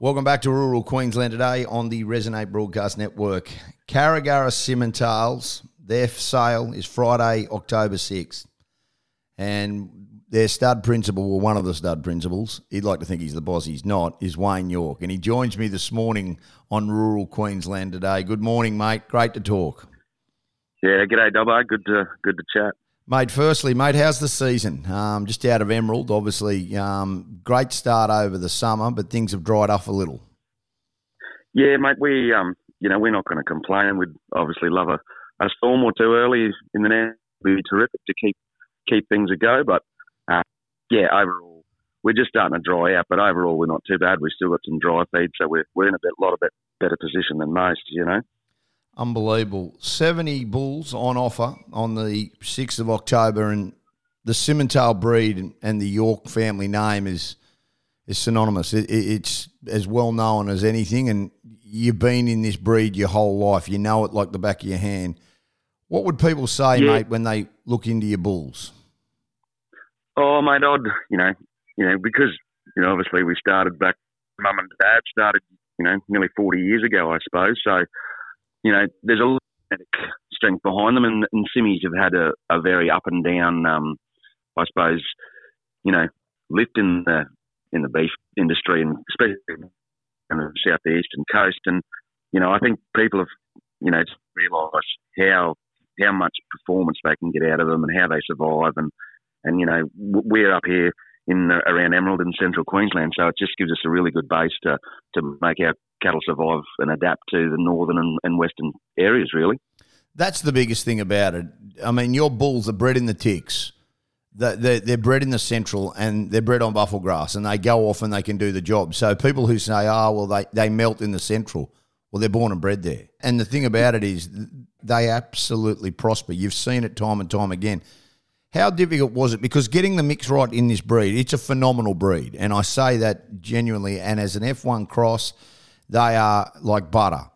Welcome back to rural Queensland today on the Resonate Broadcast Network. Karragarra Simmentals, their sale is Friday, October 6th. And their stud principal, or one of the stud principals, he'd like to think he's the boss, he's not, is Wayne York. And he joins me this morning on rural Queensland today. Good morning, mate. Great to talk. Yeah, g'day, Dobbo. Good to, good to chat. Mate, firstly, mate, how's the season? Um, just out of Emerald, obviously, um, great start over the summer, but things have dried off a little. Yeah, mate, we um, you know, we're not going to complain. We'd obviously love a, a storm or two early in the next. Would be terrific to keep keep things a go. But uh, yeah, overall, we're just starting to dry out. But overall, we're not too bad. We've still got some dry feed, so we're we're in a bit, lot of bit better position than most. You know. Unbelievable. 70 bulls on offer on the 6th of October, and the Simmental breed and the York family name is is synonymous. It, it's as well known as anything, and you've been in this breed your whole life. You know it like the back of your hand. What would people say, yeah. mate, when they look into your bulls? Oh, mate, I'd, you know, you know, because, you know, obviously we started back, mum and dad started, you know, nearly 40 years ago, I suppose. So, you know, there's a lot of strength behind them, and, and have had a, a very up and down, um, I suppose, you know, lift in the in the beef industry, and especially on the southeastern coast. And you know, I think people have, you know, realised how how much performance they can get out of them and how they survive. And and you know, we're up here in uh, around Emerald in central Queensland, so it just gives us a really good base to to make our cattle survive and adapt to the northern and, and western areas, really. That's the biggest thing about it. I mean, your bulls are bred in the ticks. They're, bred in the central and they're bred on buffel grass and they go off and they can do the job. So people who say, oh, well, they, they melt in the central, well, they're born and bred there. And the thing about it is they absolutely prosper. You've seen it time and time again. How difficult was it? Because getting the mix right in this breed, it's a phenomenal breed. And I say that genuinely. And as an F1 cross, they are like butter.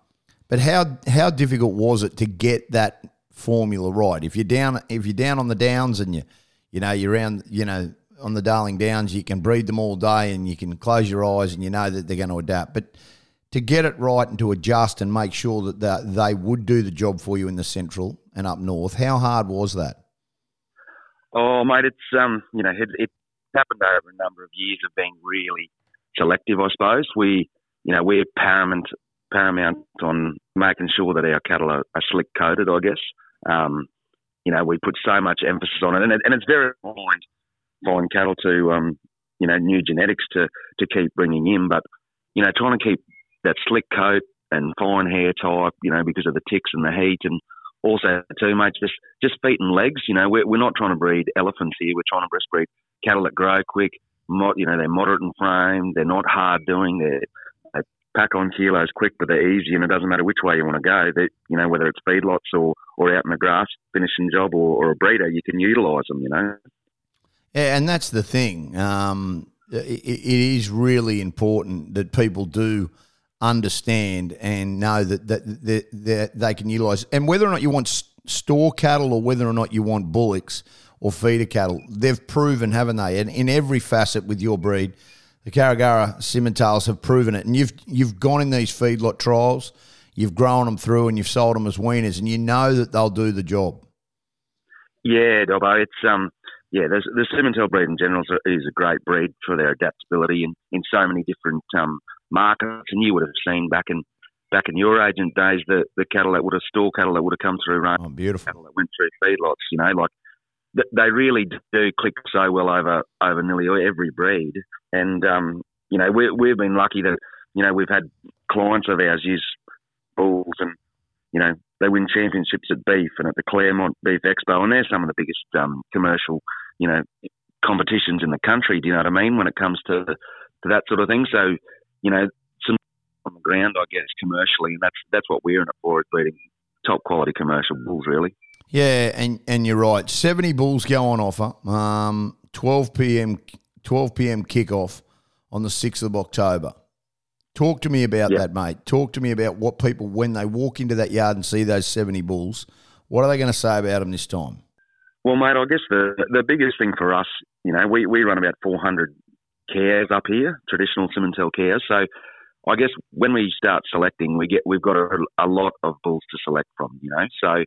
But how how difficult was it to get that formula right? If you're down if you're down on the downs and you you know you're around you know on the Darling Downs, you can breed them all day and you can close your eyes and you know that they're going to adapt. But to get it right and to adjust and make sure that they would do the job for you in the central and up north, how hard was that? Oh, mate, it's um, you know, it, it happened over a number of years of being really selective. I suppose we you know, we're paramount paramount on making sure that our cattle are, are slick coated. I guess. Um, you know, we put so much emphasis on it, and, it, and it's very fine, fine cattle to, um, you know, new genetics to to keep bringing in, but you know, trying to keep that slick coat and fine hair type, you know, because of the ticks and the heat, and also too, mate, just just feet and legs. You know, we're we're not trying to breed elephants here. We're trying to breastbreed cattle that grow quick. you know, they're moderate in frame. They're not hard doing. They're pack on kilos quick, but they're easy, and it doesn't matter which way you want to go. That you know whether it's feedlots or or out in the grass finishing job or, or a breeder, you can utilise them. You know. Yeah, and that's the thing. Um, it, it is really important that people do understand and know that that, that, that they can utilise, and whether or not you want store cattle or whether or not you want bullocks or feeder cattle, they've proven, haven't they? And in every facet with your breed the Karragarra Simmentals have proven it. And you've you've gone in these feedlot trials, you've grown them through, and you've sold them as weaners, and you know that they'll do the job. Yeah, Dobbo, it's um, yeah, there's, the Simmental breed in general is a great breed for their adaptability in, in so many different um, markets. And you would have seen back in back in your agent days the, the cattle that would have store cattle that would have come through oh, beautiful cattle that went through feedlots. You know, like they really do click so well over over nearly every breed. And um, you know, we, we've been lucky that you know we've had clients of ours use bulls, and you know they win championships at beef and at the Claremont Beef Expo, and they're some of the biggest um, commercial, you know, competitions in the country. Do you know what I mean when it comes to to that sort of thing? So, you know, some on the ground, I guess, commercially, and that's that's what we're in it for, is breeding top quality commercial bulls, really. Yeah, and, and you're right. 70 Bulls go on offer. Um, 12 p.m. 12 p.m. kickoff on the 6th of October. Talk to me about yep. that, mate. Talk to me about what people, when they walk into that yard and see those 70 Bulls, what are they going to say about them this time? Well, mate, I guess the the biggest thing for us, you know, we, we run about 400 cares up here, traditional Simmental cares. So I guess when we start selecting, we get we've got a, a lot of bulls to select from. You know, so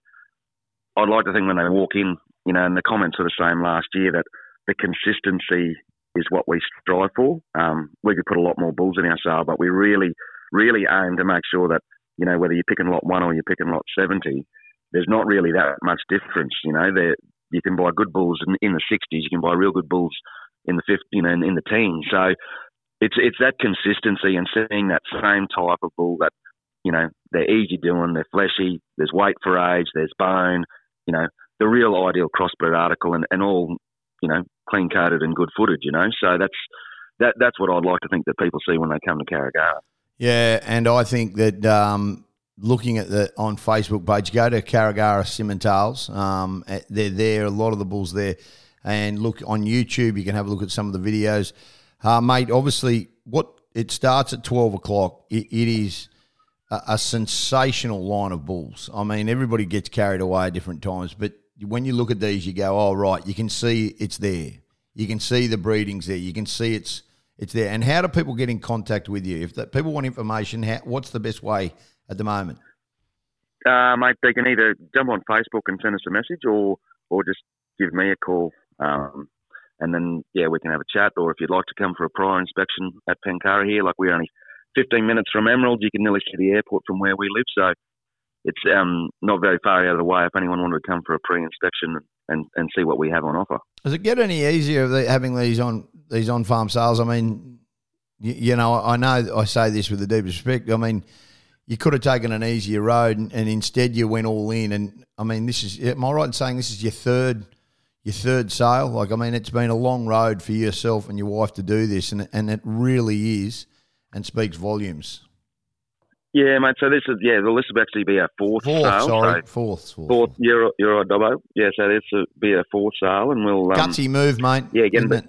I'd like to think when they walk in, you know, and the comments are the same last year that the consistency is what we strive for. Um, we could put a lot more bulls in our sale, but we really, really aim to make sure that you know whether you're picking lot one or you're picking lot seventy, there's not really that much difference. You know, there you can buy good bulls in, in the 60s, you can buy real good bulls in the 50, you know, in, in the teens. So it's it's that consistency and seeing that same type of bull that you know they're easy doing, they're fleshy, there's weight for age, there's bone, you know, the real ideal crossbred article and, and all you know clean coated and good footed, you know. So that's that that's what I'd like to think that people see when they come to Karragarra. Yeah, and I think that um, looking at the on Facebook page, go to Karragarra Simmentals. Um, eh, they're there. A lot of the bulls there, and look on YouTube. You can have a look at some of the videos, uh, mate. Obviously, what it starts at twelve o'clock. it, it is a, a sensational line of bulls. I mean, everybody gets carried away at different times, but when you look at these, you go, "Oh, right." You can see it's there. You can see the breedings there. You can see it's it's there. And how do people get in contact with you? If the, people want information, how, what's the best way at the moment? Uh, mate, they can either jump on Facebook and send us a message, or or just give me a call, um, and then yeah, we can have a chat. Or if you'd like to come for a prior inspection at Pencara here, like we're only 15 minutes from Emerald, you can nearly see the airport from where we live, so it's um, not very far out of the way. If anyone wanted to come for a pre-inspection and, and see what we have on offer, does it get any easier having these on these on farm sales? I mean, you, you know, I know I say this with the deepest respect. I mean you could have taken an easier road and, and, instead you went all in. And I mean, this is am I right in saying this is your third your third sale? Like, I mean, it's been a long road for yourself and your wife to do this, and and it really is, and speaks volumes. Yeah, mate. So this is yeah. Well, this will actually be our fourth, fourth sale. Sorry, so fourth, fourth. Fourth. You're you're right, Dobbo. Yeah. So this will be our fourth sale, and we'll um, gutsy move, mate. Yeah, again, but,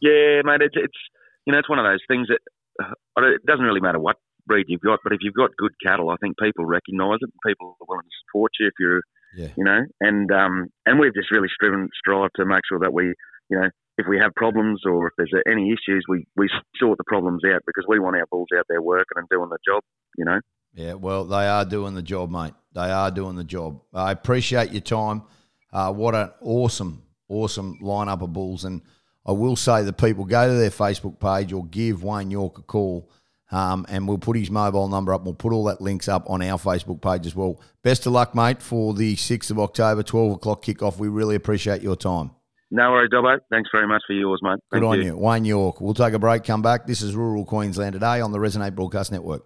yeah, mate. It's it's you know it's one of those things that uh, it doesn't really matter what breed you've got. But if you've got good cattle, I think people recognise it. and People are willing to support you if you're, yeah. you know, and um, and we've just really striven strive to make sure that we, you know, if we have problems or if there's any issues, we we sort the problems out because we want our bulls out there working and doing the job, you know. Yeah, well, they are doing the job, mate. They are doing the job. I appreciate your time. Uh, what an awesome, awesome lineup of bulls. And I will say the people go to their Facebook page or give Wayne York a call um, and we'll put his mobile number up. We'll put all that links up on our Facebook page as well. Best of luck, mate, for the 6th of October, 12 o'clock kickoff. We really appreciate your time. No worries, Dobbo. Thanks very much for yours, mate. Thank Good on you. you. Wayne York. We'll take a break, come back. This is Rural Queensland today on the Resonate Broadcast Network.